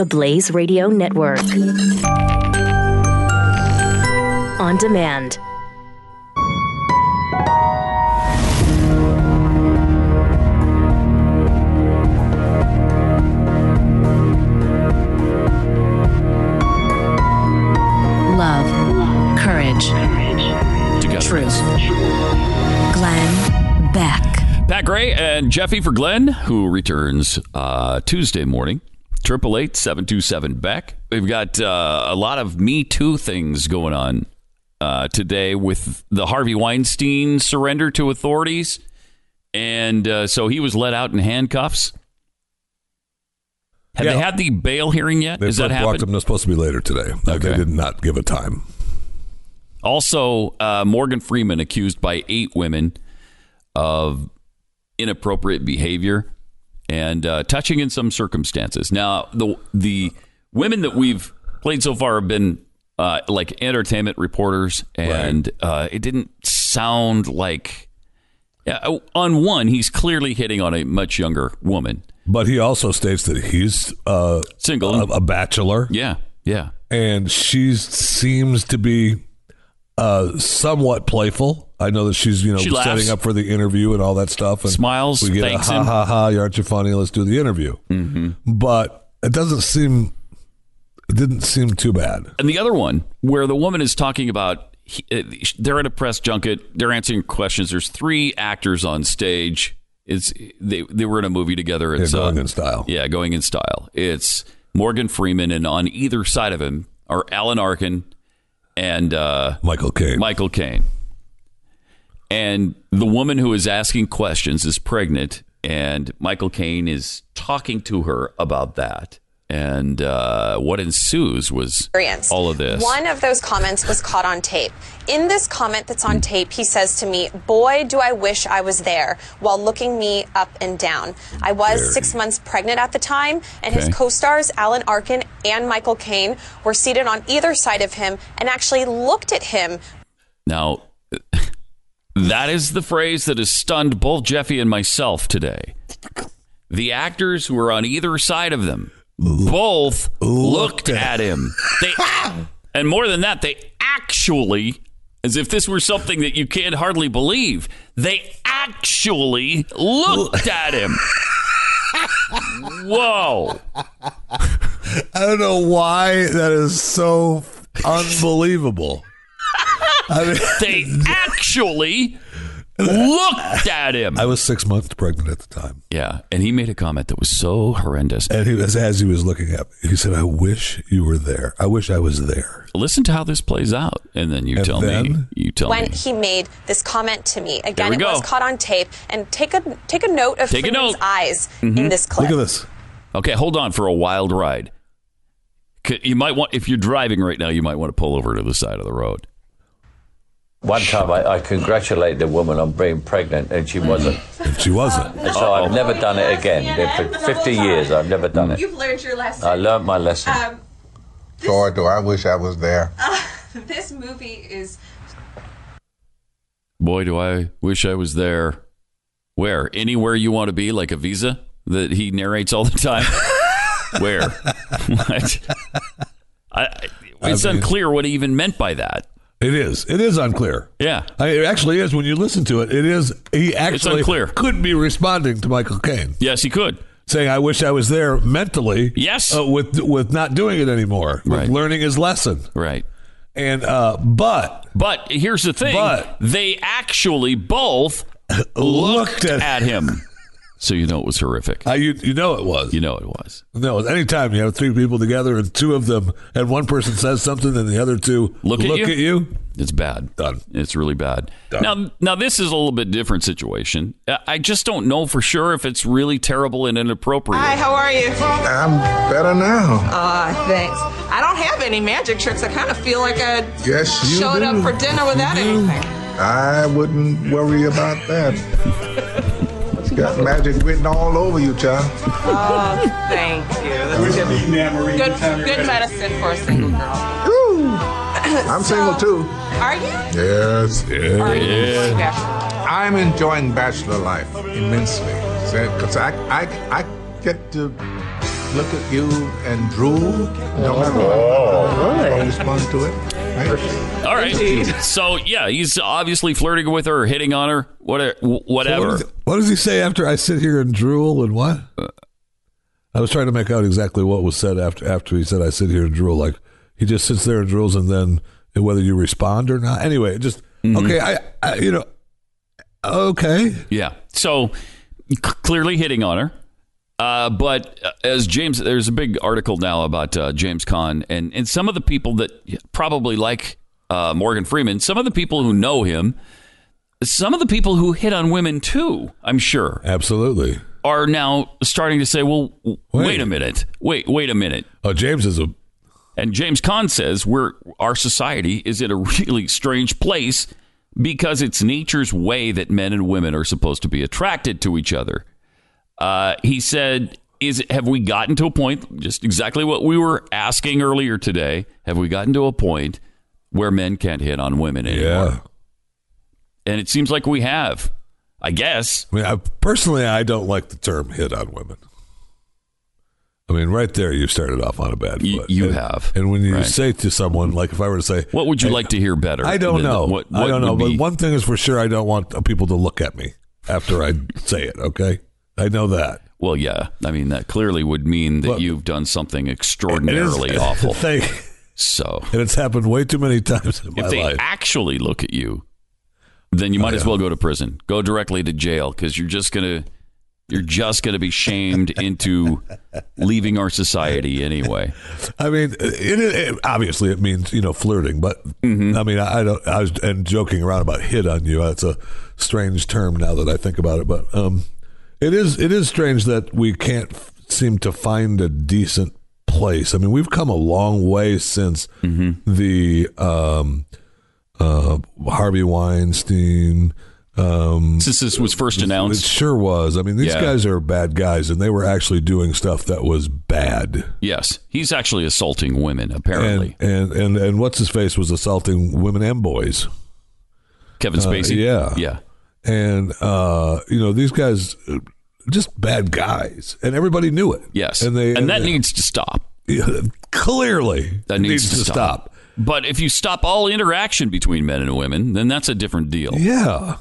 the Blaze Radio Network. On demand. Love, courage, Together. truth. Glenn Beck. Pat Gray and Jeffy for Glenn, who returns uh, Tuesday morning. Triple eight seven two seven Beck. We've got uh, a lot of Me Too things going on uh, today with the Harvey Weinstein surrender to authorities, and uh, so he was let out in handcuffs. Have Yeah. they had the bail hearing yet? They Is that blocked happened? It's supposed to be later today. Uh, Okay. They did not give a time. Also, uh, Morgan Freeman accused by eight women of inappropriate behavior and uh, touching in some circumstances. Now, the the women that we've played so far have been uh, like entertainment reporters, and uh, it didn't sound like. Yeah, on one, he's clearly hitting on a much younger woman. But he also states that he's uh, Single. a, a bachelor, Yeah, yeah. and she seems to be uh, somewhat playful. I know that she's you know She setting up for the interview and all that stuff. And Smiles, We get thanks a ha ha ha. Aren't you funny? Let's do the interview. Mm-hmm. But it doesn't seem. It didn't seem too bad. And the other one, where the woman is talking about, he, uh, they're at a press junket, they're answering questions. There's three actors on stage. It's they they were in a movie together. It's They're going uh, in style. Yeah, going in style. It's Morgan Freeman, and on either side of him are Alan Arkin and uh, Michael Caine. Michael Caine. And the woman who is asking questions is pregnant, and Michael Caine is talking to her about that. And uh, what ensues was experience. all of this. One of those comments was caught on tape. In this comment that's on tape, he says to me, Boy, do I wish I was there, while looking me up and down. I was Very. six months pregnant at the time, and his co stars, Alan Arkin and Michael Caine, were seated on either side of him and actually looked at him Now, that is the phrase that has stunned both Jeffy and myself today. The actors who were on either side of them both looked at him. They, and more than that, they actually, as if this were something that you can't hardly believe, they actually looked at him. Whoa. I don't know why that is so unbelievable. I mean, They actually looked at him. I was six months pregnant at the time, Yeah, and he made a comment that was so horrendous. and he was as he was looking at me, he said, "I wish you were there. I wish I was there." Listen to how this plays out, and then you And tell me. You tell when me. he made this comment to me. Again, it go. was caught on tape. And take a take a note of Take a Freeman's note. Mm-hmm. eyes in this clip. Look at this. Okay, hold on for a wild ride. You might want, if you're driving right now, you might want to pull over to the side of the road. One time I, I congratulated the woman on being pregnant and she wasn't. She wasn't. And so I've never done it again. For 50 years I've never done it. You've learned your lesson. I learned my lesson. Um, Lord, do I wish I was there. this movie is Boy, do I wish I was there. Where? Anywhere you want to be, like a visa that he narrates all the time? Where? what? I, I- it's I mean- unclear what he even meant by that. It is. It is unclear. Yeah. I, it actually is when you listen to it. It is. He actually unclear. could be responding to Michael Caine, Yes, he could. saying, "I wish I was there mentally." Yes. uh, with with not doing it anymore, with Right. learning his lesson, Right. and uh, but But here's the thing: But- they actually both looked at. at him, so you know it was horrific. Uh, you you know it was. You know it was. No, anytime you have three people together and two of them, and one person says something and the other two Look at you? at you. It's bad. Done. It's really bad. Done. Now, now this is a little bit different situation. I- I just don't know for sure if it's really terrible and inappropriate. Hi, how are you? I'm better now. Uh, thanks. I don't have any magic tricks. I kind of feel like I Yes, you showed do. up for dinner without You do. anything. I wouldn't worry about that. You got magic written all over you, child. Oh, thank you. That's good. Good, good medicine for a single girl. Woo. I'm single too. Are you? Yes. Are you enjoying bachelor? I'm enjoying bachelor life immensely. Because I, I, I get to look at you and drool? No matter what. Oh, Don't respond to it. Right? All right. So yeah, he's obviously flirting with her, or hitting on her, whatever. So what, does, what does he say after I sit here and drool and what? I was trying to make out exactly what was said after after he said I sit here and drool. Like he just sits there and drools, and then whether you respond or not. Anyway, just okay. I, I you know okay. Yeah. So c- clearly hitting on her. Uh, but uh, as James, there's a big article now about uh, James Caan and, and some of the people that probably like uh, Morgan Freeman, some of the people who know him, some of the people who hit on women too, I'm sure, Absolutely. are now starting to say, well, wait, Wait. a minute. Wait, wait a minute. Oh, James is a And James Caan says we're our society is in a really strange place because it's nature's way that men and women are supposed to be attracted to each other. Uh, he said, "Is have we gotten to a point? Just exactly what we were asking earlier today. Have we gotten to a point where men can't hit on women anymore? yeah. And it seems like we have. I guess. I mean, I, personally, I don't like the term "hit on women." I mean, right there, you started off on a bad foot. you And- have. And when you Right. say to someone, like if I were to say, What would you Hey, like to hear better? I don't know. What, I don't know. But be- one thing is for sure, I don't want people to look at me after I say it. Okay, I know that. Well, yeah. I mean, that clearly would mean that But- you've done something extraordinarily awful. thing, So, and it's happened way too many times in my if they life. actually look at you, then you might Oh, as yeah. well go to prison. Go directly to jail because you're just gonna you're just gonna be shamed into leaving our society anyway. I mean, it, it, obviously it means you know flirting, but Mm-hmm. I mean, I, I don't. I was and joking around about hit on you. That's a strange term now that I think about it, but um, it is it is strange that we can't f- seem to find a decent place. I mean, we've come a long way since Mm-hmm. the um, uh, Harvey Weinstein. Um, Since this was first announced, it sure was. I mean, these Yeah. guys are bad guys, and they were actually doing stuff that was bad. yes, he's actually assaulting women. Apparently, And, and and and what's his face was assaulting women and boys. Kevin Spacey. yeah. yeah. And uh, you know these guys, uh, just bad guys, and everybody knew it. Yes, and they and that they- needs to stop. yeah, clearly That needs, to, stop. But if you stop all interaction between men and women, then that's a different deal. Yeah.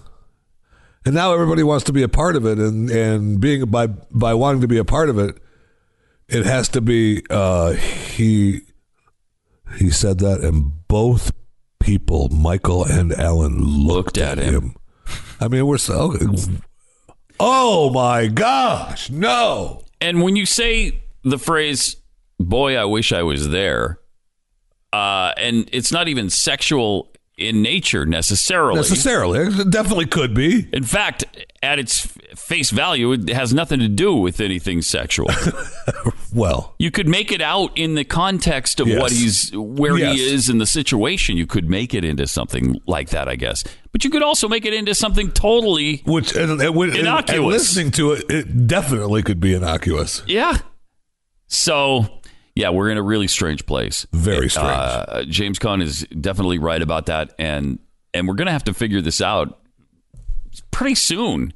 And now everybody wants to be a part of it, and and being by by wanting to be a part of it, it has to be. Uh, he he said that, and both people, Michael and Alan, looked, Looked at him. I mean, we're so. Oh my gosh! No. And when you say the phrase, boy, I wish I was there, uh, and it's not even sexual in nature necessarily. Necessarily, it definitely could be. in fact, at its face value, it has nothing to do with anything sexual. Well, you could make it out in the context of what he's, where Yes. he is in the situation. You could make it into something like that, I guess. But you could also make it into something totally, which and, and, and- and Innocuous. listening to it, it definitely could be innocuous. yeah. So, yeah, we're in a really strange place. Very strange. Uh, James Caan is definitely right about that, and and we're going to have to figure this out pretty soon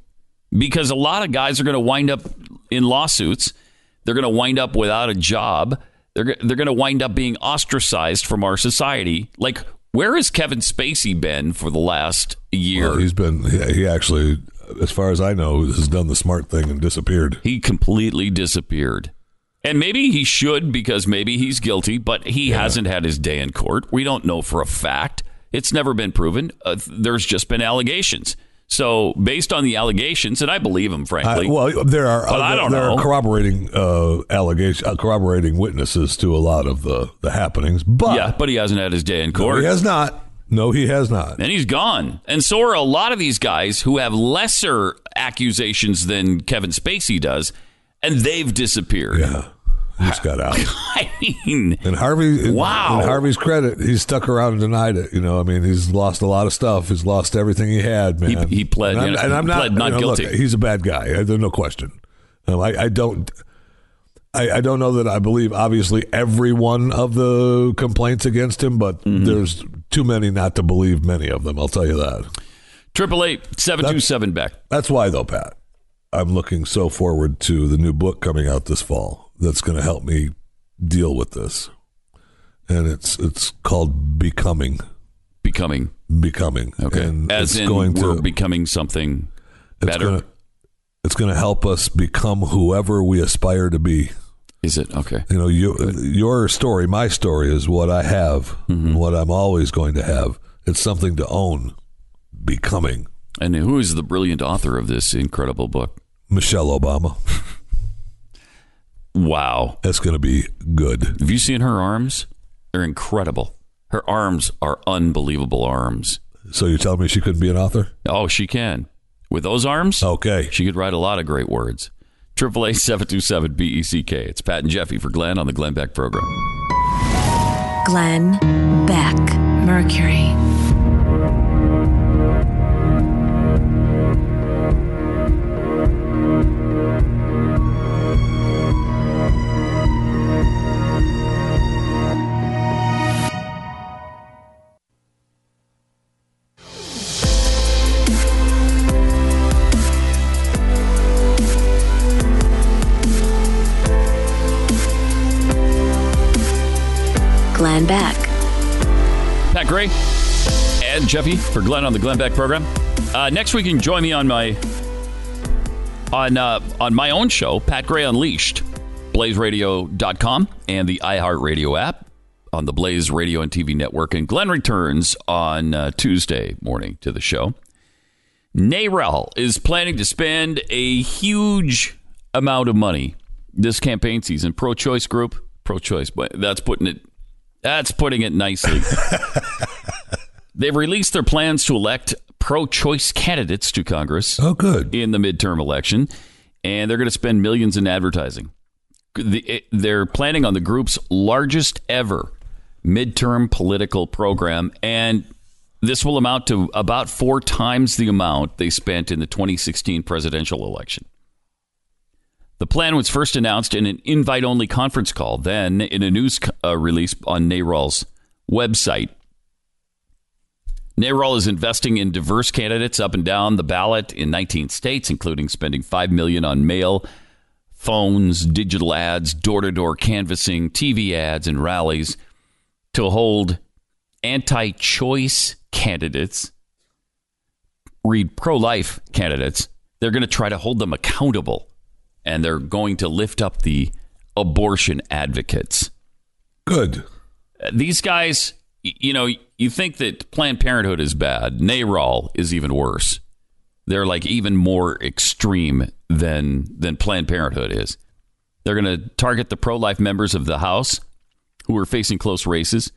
because a lot of guys are going to wind up in lawsuits. They're going to wind up without a job. They're they're going to wind up being ostracized from our society. Like, where has Kevin Spacey been for the last year? Well, he's been he, he actually, as far as I know, has done the smart thing and disappeared. he completely disappeared. And maybe he should because maybe he's guilty, but he hasn't had his day in court. We don't know for a fact. It's never been proven. Uh, there's just been allegations. So, based on the allegations, and I believe him, I, frankly. well, there are But I don't there know. are corroborating uh, allegation, uh, corroborating witnesses to a lot of the the happenings. But yeah, but he hasn't had his day in no, court. he has not. No, he has not. and he's gone. And so are a lot of these guys who have lesser accusations than Kevin Spacey does, and they've disappeared. Yeah, just got out. I mean, And Harvey, Wow. In Harvey's credit, he's stuck around and denied it. You know, I mean, he's lost a lot of stuff. He's lost everything he had, man. He- he pled- and I'm, and I'm not, not you know, look, guilty. he's a bad guy. There's no question. Um, I, I don't. I, I don't know that I believe obviously every one of the complaints against him, but Mm-hmm. there's too many not to believe many of them. I'll tell you that. triple eight seven two seven Beck. That's why, though, Pat. I'm looking so forward to the new book coming out this fall that's going to help me deal with this. And it's it's called Becoming. Becoming. Becoming. Okay. And As it's in going we're to becoming something better. Gonna, it's going to help us become whoever we aspire to be. Is it? Okay. You know, you, your story, my story is what I have, Mm-hmm. what I'm always going to have. It's something to own. Becoming And who is the brilliant author of this incredible book? Michelle Obama. Wow. That's going to be good. Have you seen her arms? They're incredible. Her arms are unbelievable arms. So you're telling me she couldn't be an author? Oh, she can. With those arms, Okay. she could write a lot of great words. Triple A seven two seven B E C K. It's Pat and Jeffy for Glenn on the Glenn Beck program. Glenn Beck, Mercury. Jeffy for Glenn on the Glenn Beck program. Uh, next week, you can join me on my on uh, on my own show, Pat Gray Unleashed, BlazeRadio.com and the iHeartRadio app on the Blaze Radio and TV network. And Glenn returns on uh, Tuesday morning to the show. NARAL is planning to spend a huge amount of money this campaign season. Pro-choice group, pro-choice, but that's putting it that's putting it nicely. They've released their plans to elect pro-choice candidates to Congress Oh, good. in the midterm election, and they're going to spend millions in advertising. The, they're planning on the group's largest ever midterm political program, and this will amount to about four times the amount they spent in the 2016 presidential election. The plan was first announced in an invite only conference call, then in a news uh, release on NARAL's website. NARAL is investing in diverse candidates up and down the ballot in 19 states, including spending 5 million on mail, phones, digital ads, door to door canvassing, TV ads, and rallies to hold anti choice candidates, read pro life candidates. They're going to try to hold them accountable and they're going to lift up the abortion advocates. Good. These guys, you know, you think that Planned Parenthood is bad. NARAL is even worse. They're like even more extreme than than Planned Parenthood is. They're going to target the pro-life members of the House who are facing close races,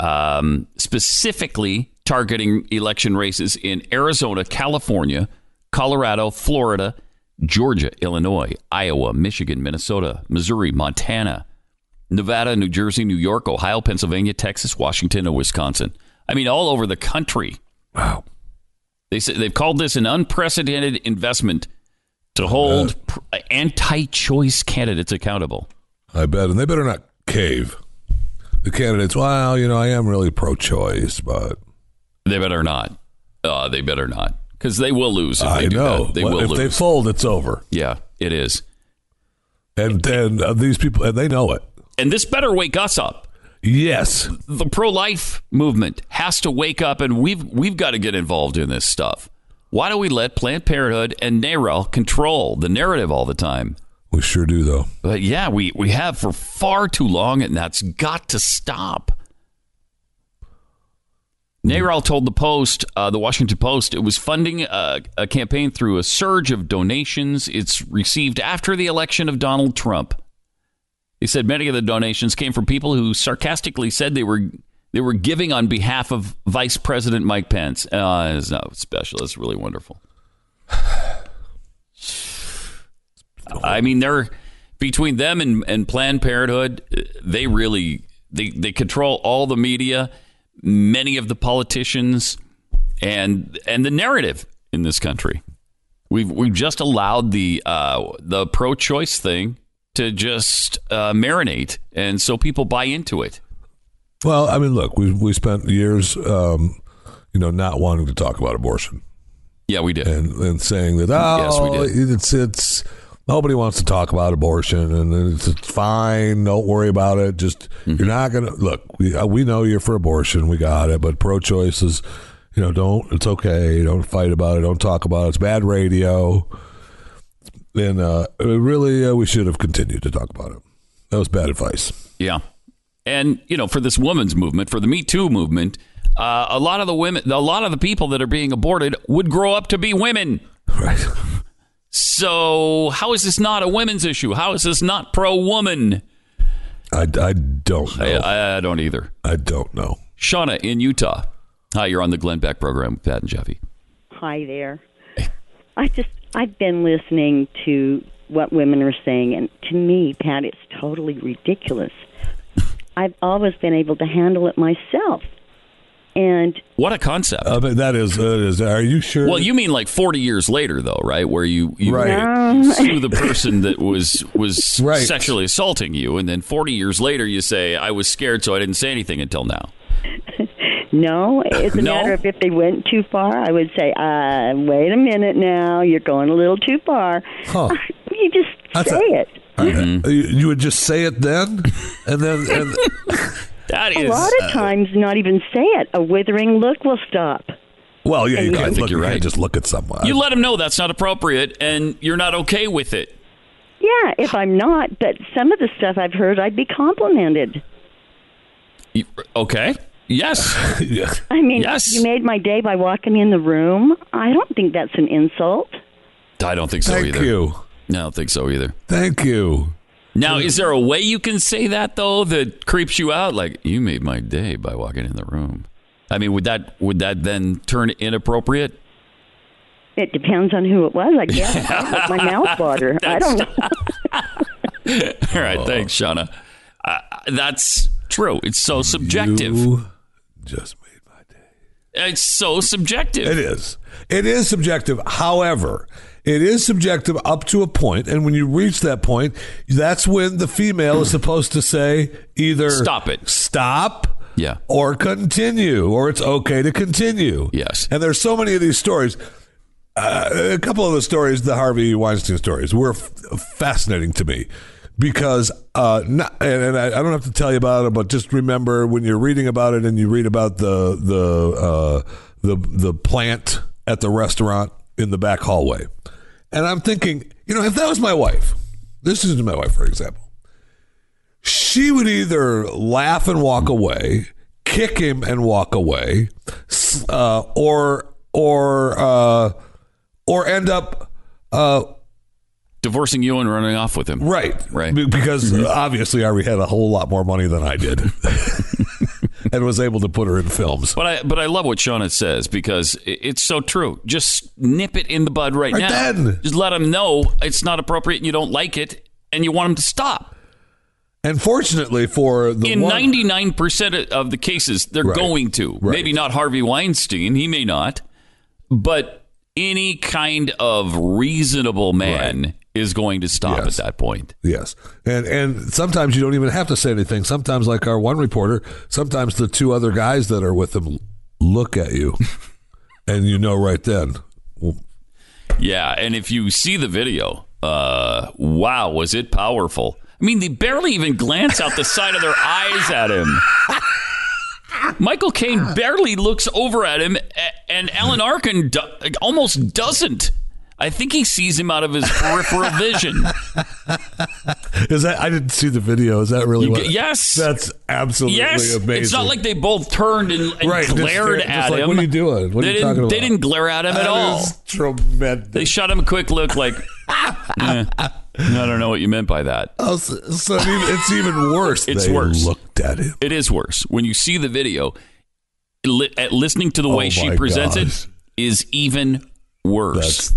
um, specifically targeting election races in Arizona, California, Colorado, Florida, Georgia, Illinois, Iowa, Michigan, Minnesota, Missouri, Montana, Nevada, New Jersey, New York, Ohio, Pennsylvania, Texas, Washington, and Wisconsin. I mean, all over the country. Wow. They say they've called this an unprecedented investment to hold pr- anti-choice candidates accountable. I bet. And they better not cave. The candidates, well, you know, I am really pro choice, but They better not. Uh, they better not, because they will lose if they I do know. that. They Well, will if lose. they fold, it's over. yeah, it is. And and uh, these people, and they know it. And this better wake us up. Yes. the pro-life movement has to wake up and we've we've got to get involved in this stuff. Why do we let Planned Parenthood and NARAL control the narrative all the time? We sure do, though. But yeah, we, we have for far too long, and that's got to stop. NARAL told the Post, uh, the Washington Post, it was funding a, a campaign through a surge of donations it's received after the election of Donald Trump. He said many of the donations came from people who sarcastically said they were they were giving on behalf of Vice President Mike Pence. Uh, it's not special. It's really wonderful. I mean, they're between them and, and Planned Parenthood. They really they they control all the media, many of the politicians, and and the narrative in this country. We've we've just allowed the uh, the pro-choice thing to just uh, marinate, and so people buy into it. Well, I mean, look, we we spent years, um, you know, not wanting to talk about abortion, Yeah, we did. and, and saying that oh Yes, we did. it's it's nobody wants to talk about abortion and it's, it's fine. Don't worry about it. Just Mm-hmm. you're not gonna look we uh, we know you're for abortion. We got it. But pro-choice is you know don't it's okay. Don't fight about it. Don't talk about it. It's bad radio and uh really uh, we should have continued to talk about it that was bad advice Yeah. And, you know, for this women's movement, for the Me Too movement, uh, a lot of the women, a lot of the people that are being aborted would grow up to be women. right So, how is this not a women's issue? How is this not pro woman? I, I don't know I, I don't either. I don't know Shauna in Utah. Hi, you're on the Glenn Beck program with Pat and Jeffy. Hi there. I just I've been listening to what women are saying, and to me, Pat, it's totally ridiculous. I've always been able to handle it myself, and What a concept. uh, but that is that is are you sure well, you mean like 40 years later, though, right? Where you, you Right. sue the person that was was Right. sexually assaulting you, and then 40 years later, you say, I was scared, so I didn't say anything until now. no, it's a No? matter of if they went too far. I would say, uh, wait a minute now, you're going a little too far. Huh. You just That's say a- it. Mm-hmm. Uh, You, you would just say it then, and then and That A lot of times, not even say it. A withering look will stop. well, yeah, you I can't think look. you're you right. just look at someone. You let them know that's not appropriate, and you're not okay with it. Yeah, if I'm not, but some of the stuff I've heard, I'd be complimented. You- Okay. Yes. I mean, Yes. you made my day by walking in the room. I don't think that's an insult. I don't think so Thank either. you, No, I don't think so either. thank you. Now, is there a way you can say that though that creeps you out? Like you made my day by walking in the room. I mean, would that would that then turn inappropriate? It depends on who it was, I guess. I my mouth water. I don't know. All right, thanks, Shauna. Uh, that's true. It's so subjective. You just made my day. It's so subjective. It is. It is subjective. However, it is subjective up to a point, and when you reach that point, that's when the female is supposed to say either Stop it. stop, Yeah. or continue, or it's okay to continue. Yes. And there's so many of these stories. Uh, a couple of the stories, the Harvey Weinstein stories, were f- fascinating to me because, uh, not, and, and I, I don't have to tell you about it, but just remember when you're reading about it and you read about the the uh, the the plant at the restaurant in the back hallway, and I'm thinking, you know, if that was my wife, this is my wife, for example, she would either laugh and walk away, kick him and walk away, uh, or or uh, or end up uh, Divorcing you and running off with him. right, Right. Be- Because mm-hmm. obviously, Ari had a whole lot more money than I did, and was able to put her in films. But I but I love what Shauna says because it's so true. Just nip it in the bud right, Right now. then. Just let them know it's not appropriate and you don't like it and you want them to stop. And fortunately, for the in one, 99% of the cases they're Right. going to Right. maybe not harvey weinstein he may not but any kind of reasonable man is going to stop Yes. at that point Yes, and and sometimes you don't even have to say anything. Sometimes, like our one reporter, sometimes the two other guys that are with him look at you, and you know right then. Well, yeah and if you see the video uh wow was it powerful i mean they barely even glance out the side of their eyes at him Michael Caine barely looks over at him, and Alan Arkin do- almost doesn't. I think he sees him out of his peripheral vision. Is that I didn't see the video? Is that really You what? get- yes. that's absolutely Yes, amazing. it's not like they both turned and, and Right, glared stare- at just like, him. what are you doing? What are they you didn't, They didn't glare at him at all. tremendous. They shot him a quick look, like, eh, I don't know what you meant by that. Oh, so, so it's even worse. It's They worse. Looked at him. It is worse when you see the video. Li- at listening to the way Oh she presents gosh. it is even worse. That's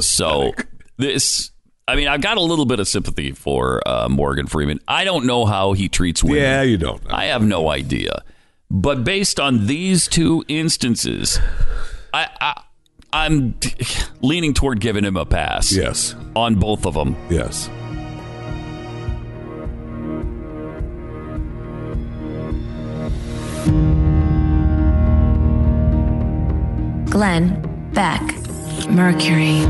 So this, I mean, I've got a little bit of sympathy for uh, Morgan Freeman. I don't know how he treats women. Yeah, you don't. I have no idea. But based on these two instances, I, I I'm leaning toward giving him a pass. Yes. On both of them. Yes. Glenn Beck. Mercury.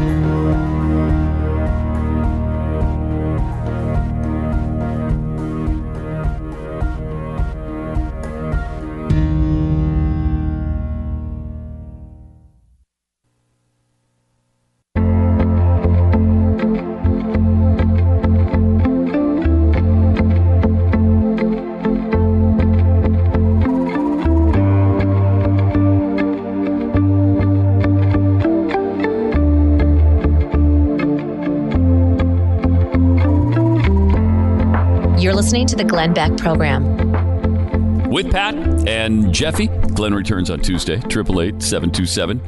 Listening to the Glenn Beck Program. With Pat and Jeffy. Glenn returns on Tuesday, 888 727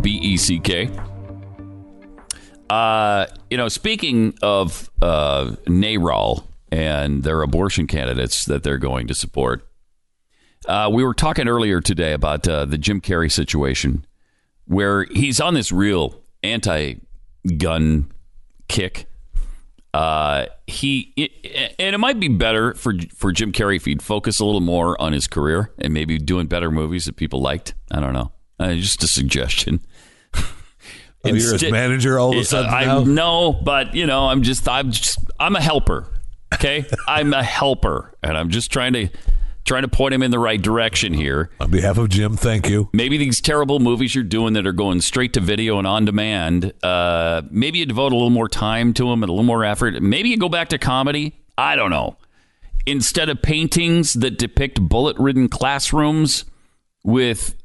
BECK. Uh, you know, speaking of uh, NARAL and their abortion candidates that they're going to support, uh, we were talking earlier today about uh, the Jim Carrey situation where he's on this real anti gun kick. Uh, he and it might be better for for Jim Carrey if he'd focus a little more on his career and maybe doing better movies that people liked. I don't know. Uh, just a suggestion. Oh, you're his manager all of a sudden I now? know, but you know, I'm just I'm just I'm a helper. Okay, I'm a helper, and I'm just trying to trying to point him in the right direction here. On behalf of Jim, thank you. Maybe these terrible movies you're doing that are going straight to video and on demand. Uh, maybe you devote a little more time to them and a little more effort. Maybe you go back to comedy. I don't know. Instead of paintings that depict bullet-ridden classrooms with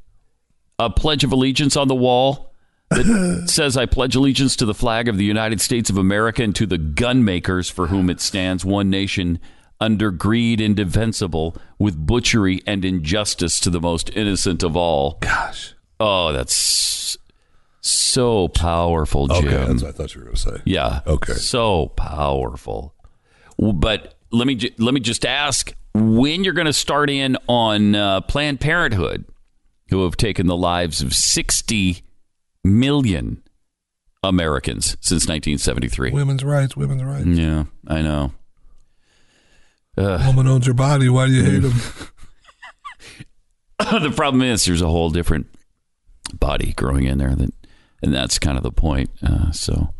a Pledge of Allegiance on the wall that says, I pledge allegiance to the flag of the United States of America and to the gun makers for whom it stands, one nation under greed indefensible, with butchery and injustice to the most innocent of all. Gosh. Oh, that's so powerful, Jim. Okay, that's what I thought you were going to say. Yeah. Okay. So powerful. But let me ju- let me just ask when you're going to start in on uh, Planned Parenthood, who have taken the lives of 60 million Americans since 1973. Women's rights, women's rights. Yeah, I know. Woman owns your body. Why do you hate him? the problem is there's a whole different body growing in there that and that's kind of the point uh, so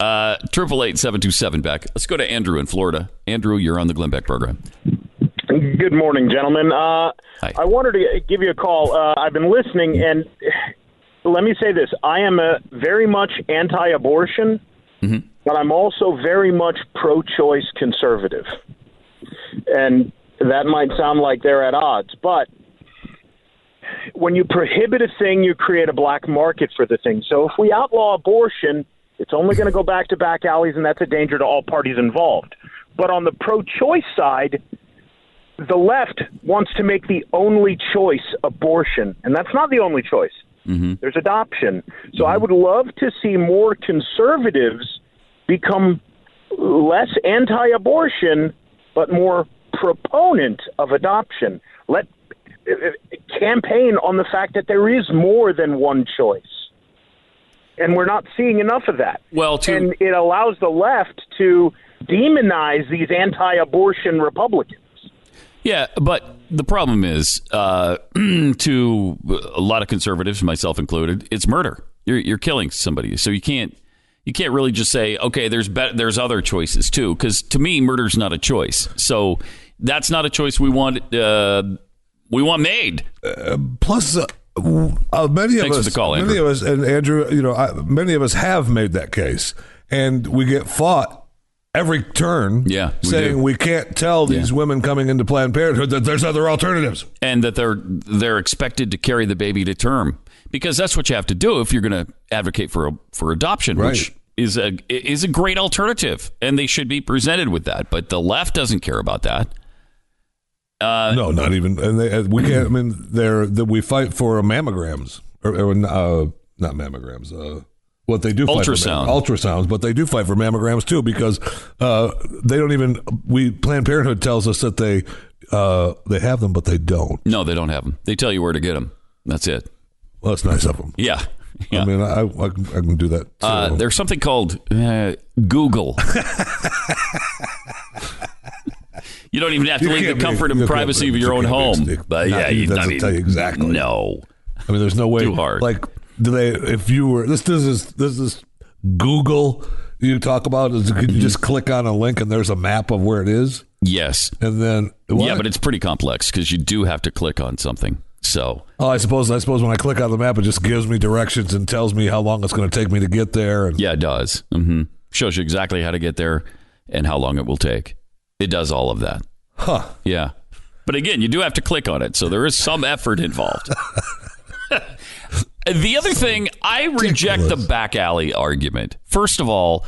uh triple eight seven two seven Beck let's go to andrew in florida andrew you're on the glenn beck program Good morning, gentlemen. Uh, I wanted to give you a call. Uh, I've been listening, and let me say this: I am a very much anti-abortion, but I'm also very much pro-choice conservative, and that might sound like they're at odds, but when you prohibit a thing, you create a black market for the thing. So if we outlaw abortion, it's only going to go back to back alleys, and that's a danger to all parties involved. But on the pro choice side, the left wants to make the only choice abortion, and that's not the only choice. Mm-hmm. There's adoption. So I mm-hmm. would love to see more conservatives become less anti abortion, but more proponent of adoption. Let campaign on the fact that there is more than one choice. And we're not seeing enough of that. Well, to- and it allows the left to demonize these anti abortion Republicans. yeah but the problem is uh to a lot of conservatives myself included it's murder you're you're killing somebody so you can't you can't really just say okay there's be- there's other choices too because to me murder's not a choice so that's not a choice we want uh we want made Plus, uh, uh, many of Thanks for us, call, many of us, and Andrew, you know, I, many of us have made that case, and we get fought every turn. Yeah, we saying do. we can't tell these women coming into Planned Parenthood that there's other alternatives. and that they're they're expected to carry the baby to term because that's what you have to do if you're going to advocate for for adoption, which Right. Is a is a great alternative, and they should be presented with that. But the left doesn't care about that. Uh, no, not even, and they, uh, we can't. I mean, they're that we fight for mammograms or, or uh, not mammograms. Uh, what they do fight for Ultrasound. mam- ultrasounds, but they do fight for mammograms too because uh, they don't even. We Planned Parenthood tells us that they uh, they have them, but they don't. No, they don't have them. They tell you where to get them. That's it. Well, that's nice of them. Yeah. I mean, I, I, can, I can do that. Too. Uh, there's something called uh, Google. you don't even have to You leave the comfort and privacy of your own home. But yeah, you, I doesn't mean, tell you exactly. No. I mean, there's no way. Too hard. Like do they? If you were this, this is this is Google. You talk about is you just click on a link and there's a map of where it is, Yes. and then Yeah, but it's pretty complex because you do have to click on something. So oh, I suppose I suppose when I click on the map, it just gives me directions and tells me how long it's going to take me to get there. And yeah, it does. hmm Shows you exactly how to get there and how long it will take. It does all of that. huh, Yeah. But again, you do have to click on it, so there is some effort involved. the other thing, I reject the back alley argument. First of all,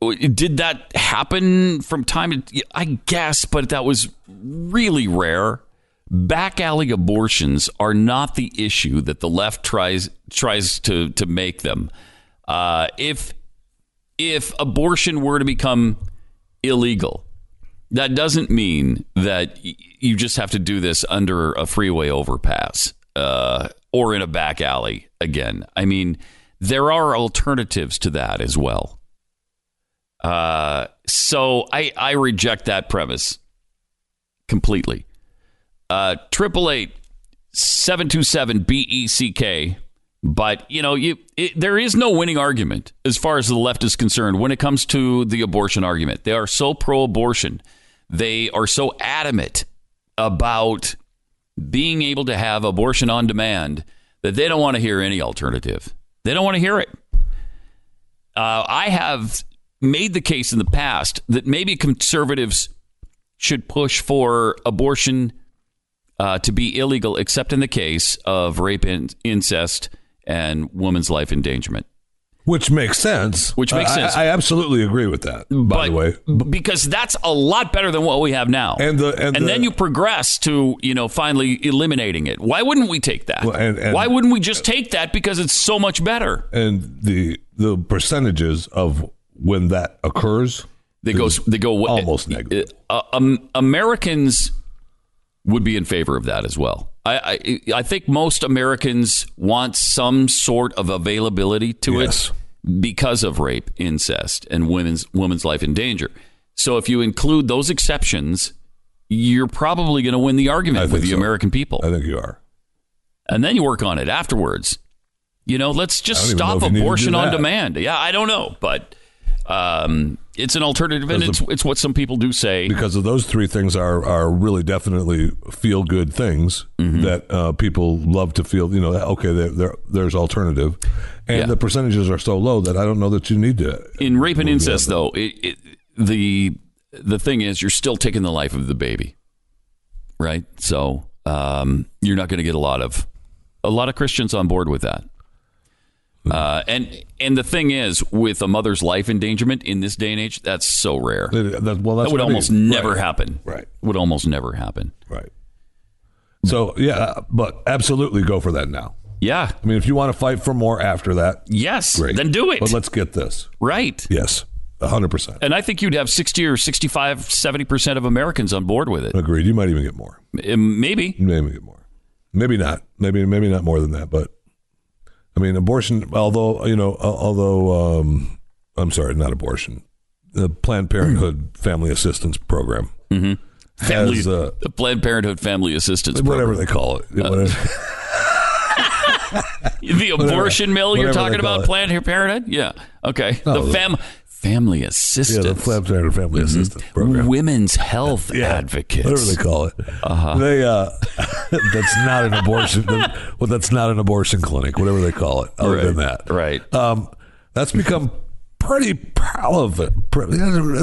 did that happen from time to I guess, but that was really rare. Back alley abortions are not the issue that the left tries tries to to make them. Uh, if if abortion were to become illegal, that doesn't mean that you just have to do this under a freeway overpass uh, or in a back alley again. I mean, there are alternatives to that as well. Uh, so I, I reject that premise completely. Uh, Triple eight seven two seven B E C K. But you know, you it, there is no winning argument as far as the left is concerned when it comes to the abortion argument. They are so pro-abortion. They are so adamant about being able to have abortion on demand that they don't want to hear any alternative. They don't want to hear it. Uh, I have made the case in the past that maybe conservatives should push for abortion uh, to be illegal, except in the case of rape and incest and woman's life endangerment. which makes sense. Which makes sense. I, I absolutely agree with that. By the way, because that's a lot better than what we have now. And the and, the, then you progress to you know finally eliminating it. Why wouldn't we take that? Well, and- and- Why wouldn't we just take that because it's so much better? and the the percentages of when that occurs They go they go almost negative. uh, um, Americans would be in favor of that as well. I, I I think most Americans want some sort of availability to Yes. it because of rape, incest, and women's women's life in danger. So if you include those exceptions, you're probably going to win the argument with the so. American people. I think you are. and then you work on it afterwards. You know, let's just don't even know stop if you need to do abortion on demand. Yeah, I don't know, but um, it's an alternative, and it's it's what some people do say. because of those three things are are really definitely feel good things Mm-hmm. that uh, people love to feel. You know, okay, there, there there's alternative, and Yeah. the percentages are so low that I don't know that you need to. In rape and incest, though, it, it, the the thing is, you're still taking the life of the baby, right? So um, you're not going to get a lot of a lot of Christians on board with that. Uh, and and the thing is, with a mother's life endangerment in this day and age, that's so rare. That, that- well, that would almost never Right. happen. Right. Would almost never happen. Right. So yeah, but absolutely go for that now. Yeah. I mean, if you want to fight for more after that, Yes. great. Then do it. But let's get this right. yes, hundred percent And I think you'd have 60 or 65, 70% of Americans on board with it. agreed. You might even get more. Maybe. Maybe. You may even get more. Maybe not. Maybe maybe not more than that. But I mean, abortion. Although you know, al- although um, I'm sorry, not abortion. The Planned Parenthood Family Assistance Program. Mm-hmm. Family, Has, uh, the Planned Parenthood Family Assistance Program. whatever Program. they call it. Uh, the abortion mill you're talking about, it. Planned Parenthood? Yeah. Okay. No, the the- fam- Family yeah, the Planned Parenthood Family Assistance Program. Women's Health Advocates. whatever they call it. Uh-huh. They uh, that's not an abortion. well, that's not an abortion clinic. Whatever they call it. Other than that, Right. Um, that's become pretty prevalent. I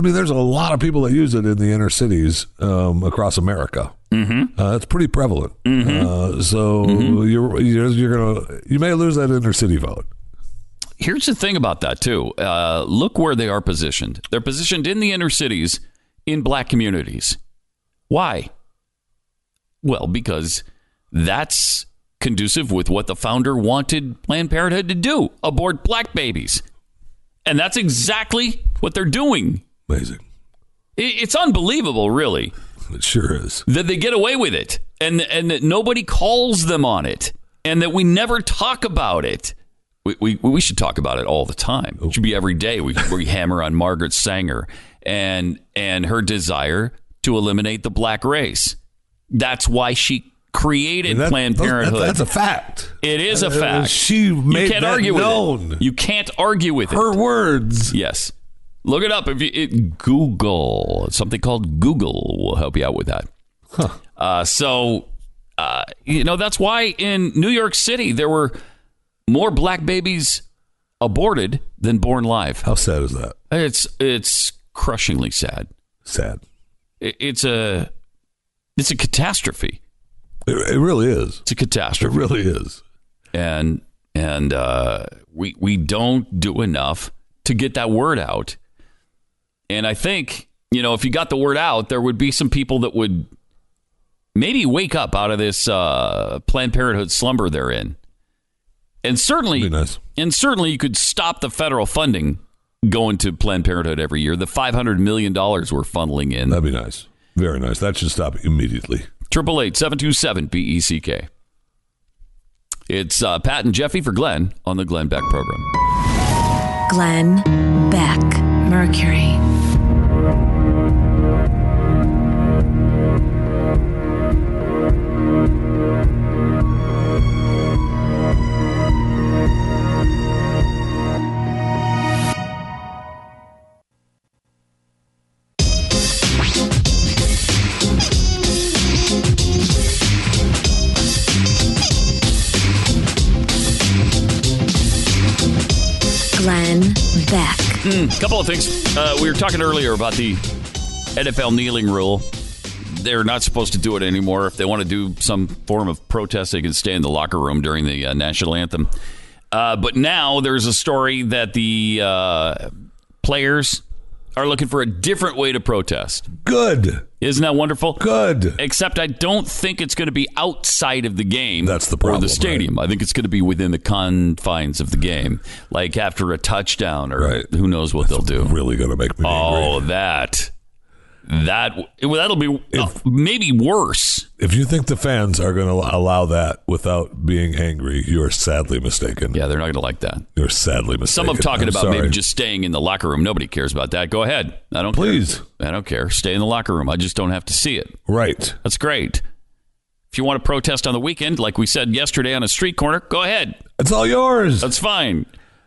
mean, there's a lot of people that use it in the inner cities um, across America. Mm-hmm. Uh, it's pretty prevalent. Uh, so you're, you're you're gonna you may lose that inner city vote. Here's the thing about that too. Uh, look where they are positioned. They're positioned in the inner cities, in black communities. Why? Well, because that's conducive with what the founder wanted Planned Parenthood to do: abort black babies, and that's exactly what they're doing. Amazing. It's unbelievable, really, It sure is. that they get away with it, and and that nobody calls them on it, and that we never talk about it. We, we, we should talk about it all the time. It should be every day. We, we hammer on Margaret Sanger and and her desire to eliminate the black race. That's why she created That- Planned Parenthood. That's, that's a fact. It is a Uh, fact. she you made can't that argue known. with it. You can't argue with Her it. words. Yes. Look it up. If you, it, Google something called Google will help you out with that. Uh, so, uh, you know, that's why in New York City there were more black babies aborted than born live. How sad is that? It's it's crushingly sad. Sad. It, it's a it's a catastrophe. It, it really is. It's a It catastrophe. really is. and and uh, we we don't do enough to get that word out. And I think you know if you got the word out, there would be some people that would maybe wake up out of this uh, Planned Parenthood slumber they're in, and certainly Be nice. and certainly you could stop the federal funding going to Planned Parenthood every year. The five hundred million dollars we're funneling in. That'd be nice. Very nice. That should stop immediately. Triple eight seven two seven B E C K. It's uh, Pat and Jeffy for Glenn on the Glenn Beck program. Glenn Beck, Mercury. A couple of things. Uh, we were talking earlier about the NFL kneeling rule. They're not supposed to do it anymore. If they want to do some form of protest, they can stay in the locker room during the uh, national anthem. Uh, but now there's a story that the uh, players are looking for a different way to protest. Good. Isn't that wonderful? Good. Except I don't think it's going to be outside of the game. That's the or problem, the stadium. I think it's going to be within the confines of the game, like after a touchdown or Right. who knows what they'll do. Really going to make me Oh, angry. that that well, that'll be uh, maybe worse. If you think the fans are going to allow that without being angry, you are sadly mistaken. Yeah, they're not going to like that. You're sadly mistaken. Some of talking I'm about sorry. maybe just staying in the locker room. Nobody cares about that. Go ahead. I don't Please. care. I don't care. Stay in the locker room. I just don't have to see it. Right. That's great. If you want to protest on the weekend, like we said yesterday on a street corner, go ahead. It's all yours. That's fine.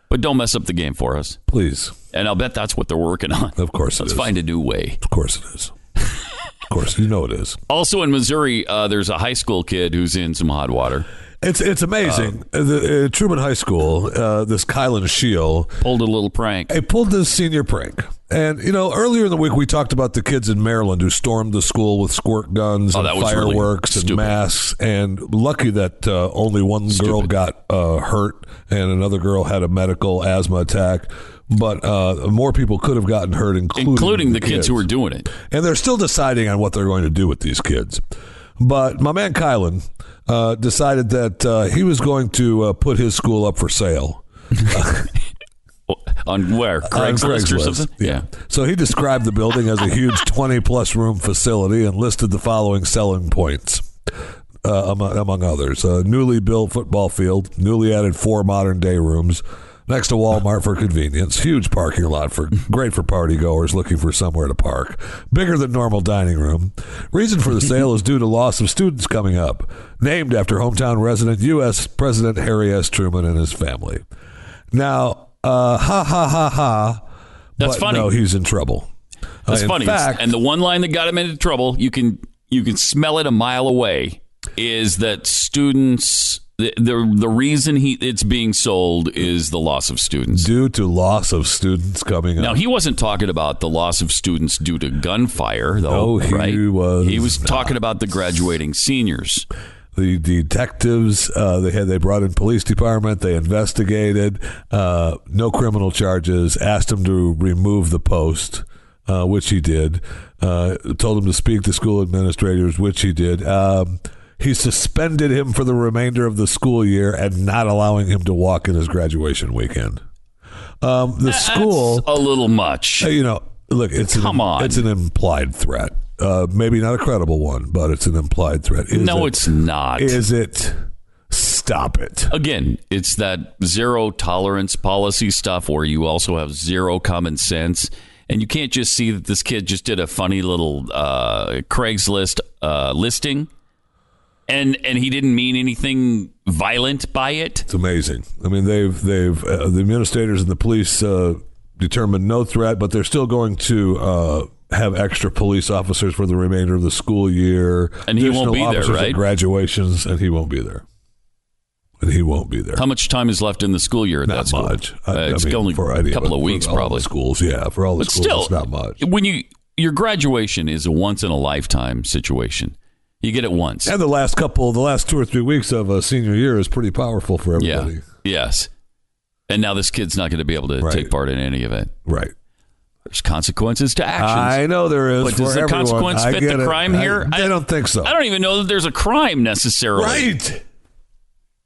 But don't mess up the game for us. Please. And I'll bet that's what they're working on. Of course it Let's is. find a new way. Of course it is. of course, you know it is. Also in Missouri, uh, there's a high school kid who's in some hot water. It's it's amazing. Uh, the, uh, Truman High School, uh, this Kylan Shield Pulled a little prank. He pulled this senior prank. And, you know, earlier in the week, we talked about the kids in Maryland who stormed the school with squirt guns Oh, and was really fireworks and masks. And lucky that uh, only one girl got uh, hurt and another girl had a medical asthma attack. But uh, more people could have gotten hurt, including, including the kids who were doing it. and they're still deciding on what they're going to do with these kids. But my man Kylan uh, decided that uh, he was going to uh, put his school up for sale. On where? on Craigslist, or something? Yeah. So he described the building as a huge 20 plus room facility and listed the following selling points. Uh, among, among others, a newly built football field, newly added four modern day rooms, next to Walmart for convenience, huge parking lot for great for party goers looking for somewhere to park, bigger than normal dining room. Reason for the sale is due to loss of students coming up, named after hometown resident U.S. President Harry S. Truman and his family. Now, uh, ha ha ha ha. That's funny. No, he's in trouble. That's Uh, funny. fact- and the one line that got him into trouble, you can you can smell it a mile away, is that students the the, the reason he it's being sold is the loss of students. due to loss of students coming Now up. he wasn't talking about the loss of students due to gunfire, though. No, he right? was He was not. talking about the graduating seniors. the detectives uh, they had they brought in police department they investigated uh, no criminal charges asked him to remove the post uh, which he did uh, told him to speak to school administrators which he did um, he suspended him for the remainder of the school year and not allowing him to walk in his graduation weekend um, the school a little much. Uh, you know, look, it's Come an, on. it's an implied threat. Uh, maybe not a credible one, but it's an implied threat. Is no, it- it's not. Is it? Stop it. Again, it's that zero tolerance policy stuff where you also have zero common sense. And you can't just see that this kid just did a funny little uh, Craigslist uh, listing and and he didn't mean anything violent by it. It's amazing. I mean, they've they've uh, the administrators and the police uh, determined no threat, but they're still going to uh, have extra police officers for the remainder of the school year. And he won't be there, right? graduations, and he won't be there. And he won't be there. How much time is left in the school year at that school? much. Uh, it's mean, only for a couple of weeks, all the probably. schools, yeah, for all the But schools, still, it's not much. When you your graduation is a once in a lifetime situation. You get it once. And the last couple, the last two or three weeks of a senior year is pretty powerful for everybody. Yeah. Yes. And now this kid's not going to be able to Right. take part in any of it. Right. There's consequences to actions. I know there is. But does the everyone. consequence fit the it. crime I- here? I, don't think so. I don't even know that there's a crime necessarily. Right.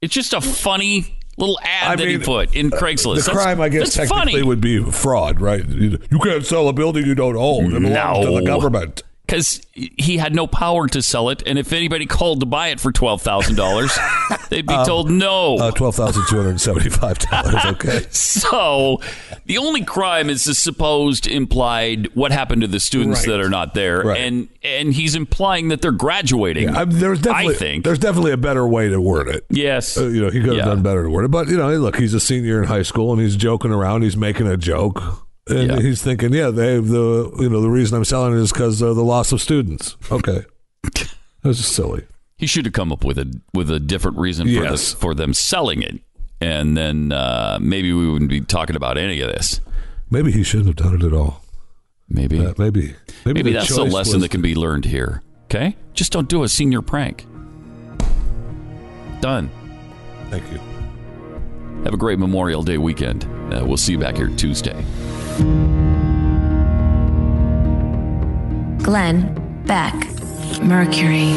It's just a funny little ad I that he put in uh, Craigslist. The That's- crime, I guess, technically funny. would be fraud, right? You can't sell a building you don't own. It belongs to the government. Because he had no power to sell it, and if anybody called to buy it for twelve thousand dollars, they'd be told no. Uh, Twelve thousand two hundred seventy-five dollars. Okay. so the only crime is the supposed implied what happened to the students Right. that are not there, Right. and and he's implying that they're graduating. I mean, there's definitely I think there's definitely a better way to word it. yes, Uh, you know, he could have Yeah. done better to word it. But you know, look, he's a senior in high school and he's joking around. He's making a joke, and Yeah. he's thinking, yeah, they the you know the reason I'm selling it is because of the loss of students. Okay, that's just silly. he should have come up with a with a different reason for Yes. the, for them selling it, and then uh, maybe we wouldn't be talking about any of this. Maybe he shouldn't have done it at all. Maybe Uh, maybe maybe, maybe that's the choice lesson was- that can be learned here. Okay, just don't do a senior prank. Done. Thank you. Have a great Memorial Day weekend. Uh, we'll see you back here Tuesday. Glenn Beck, Mercury.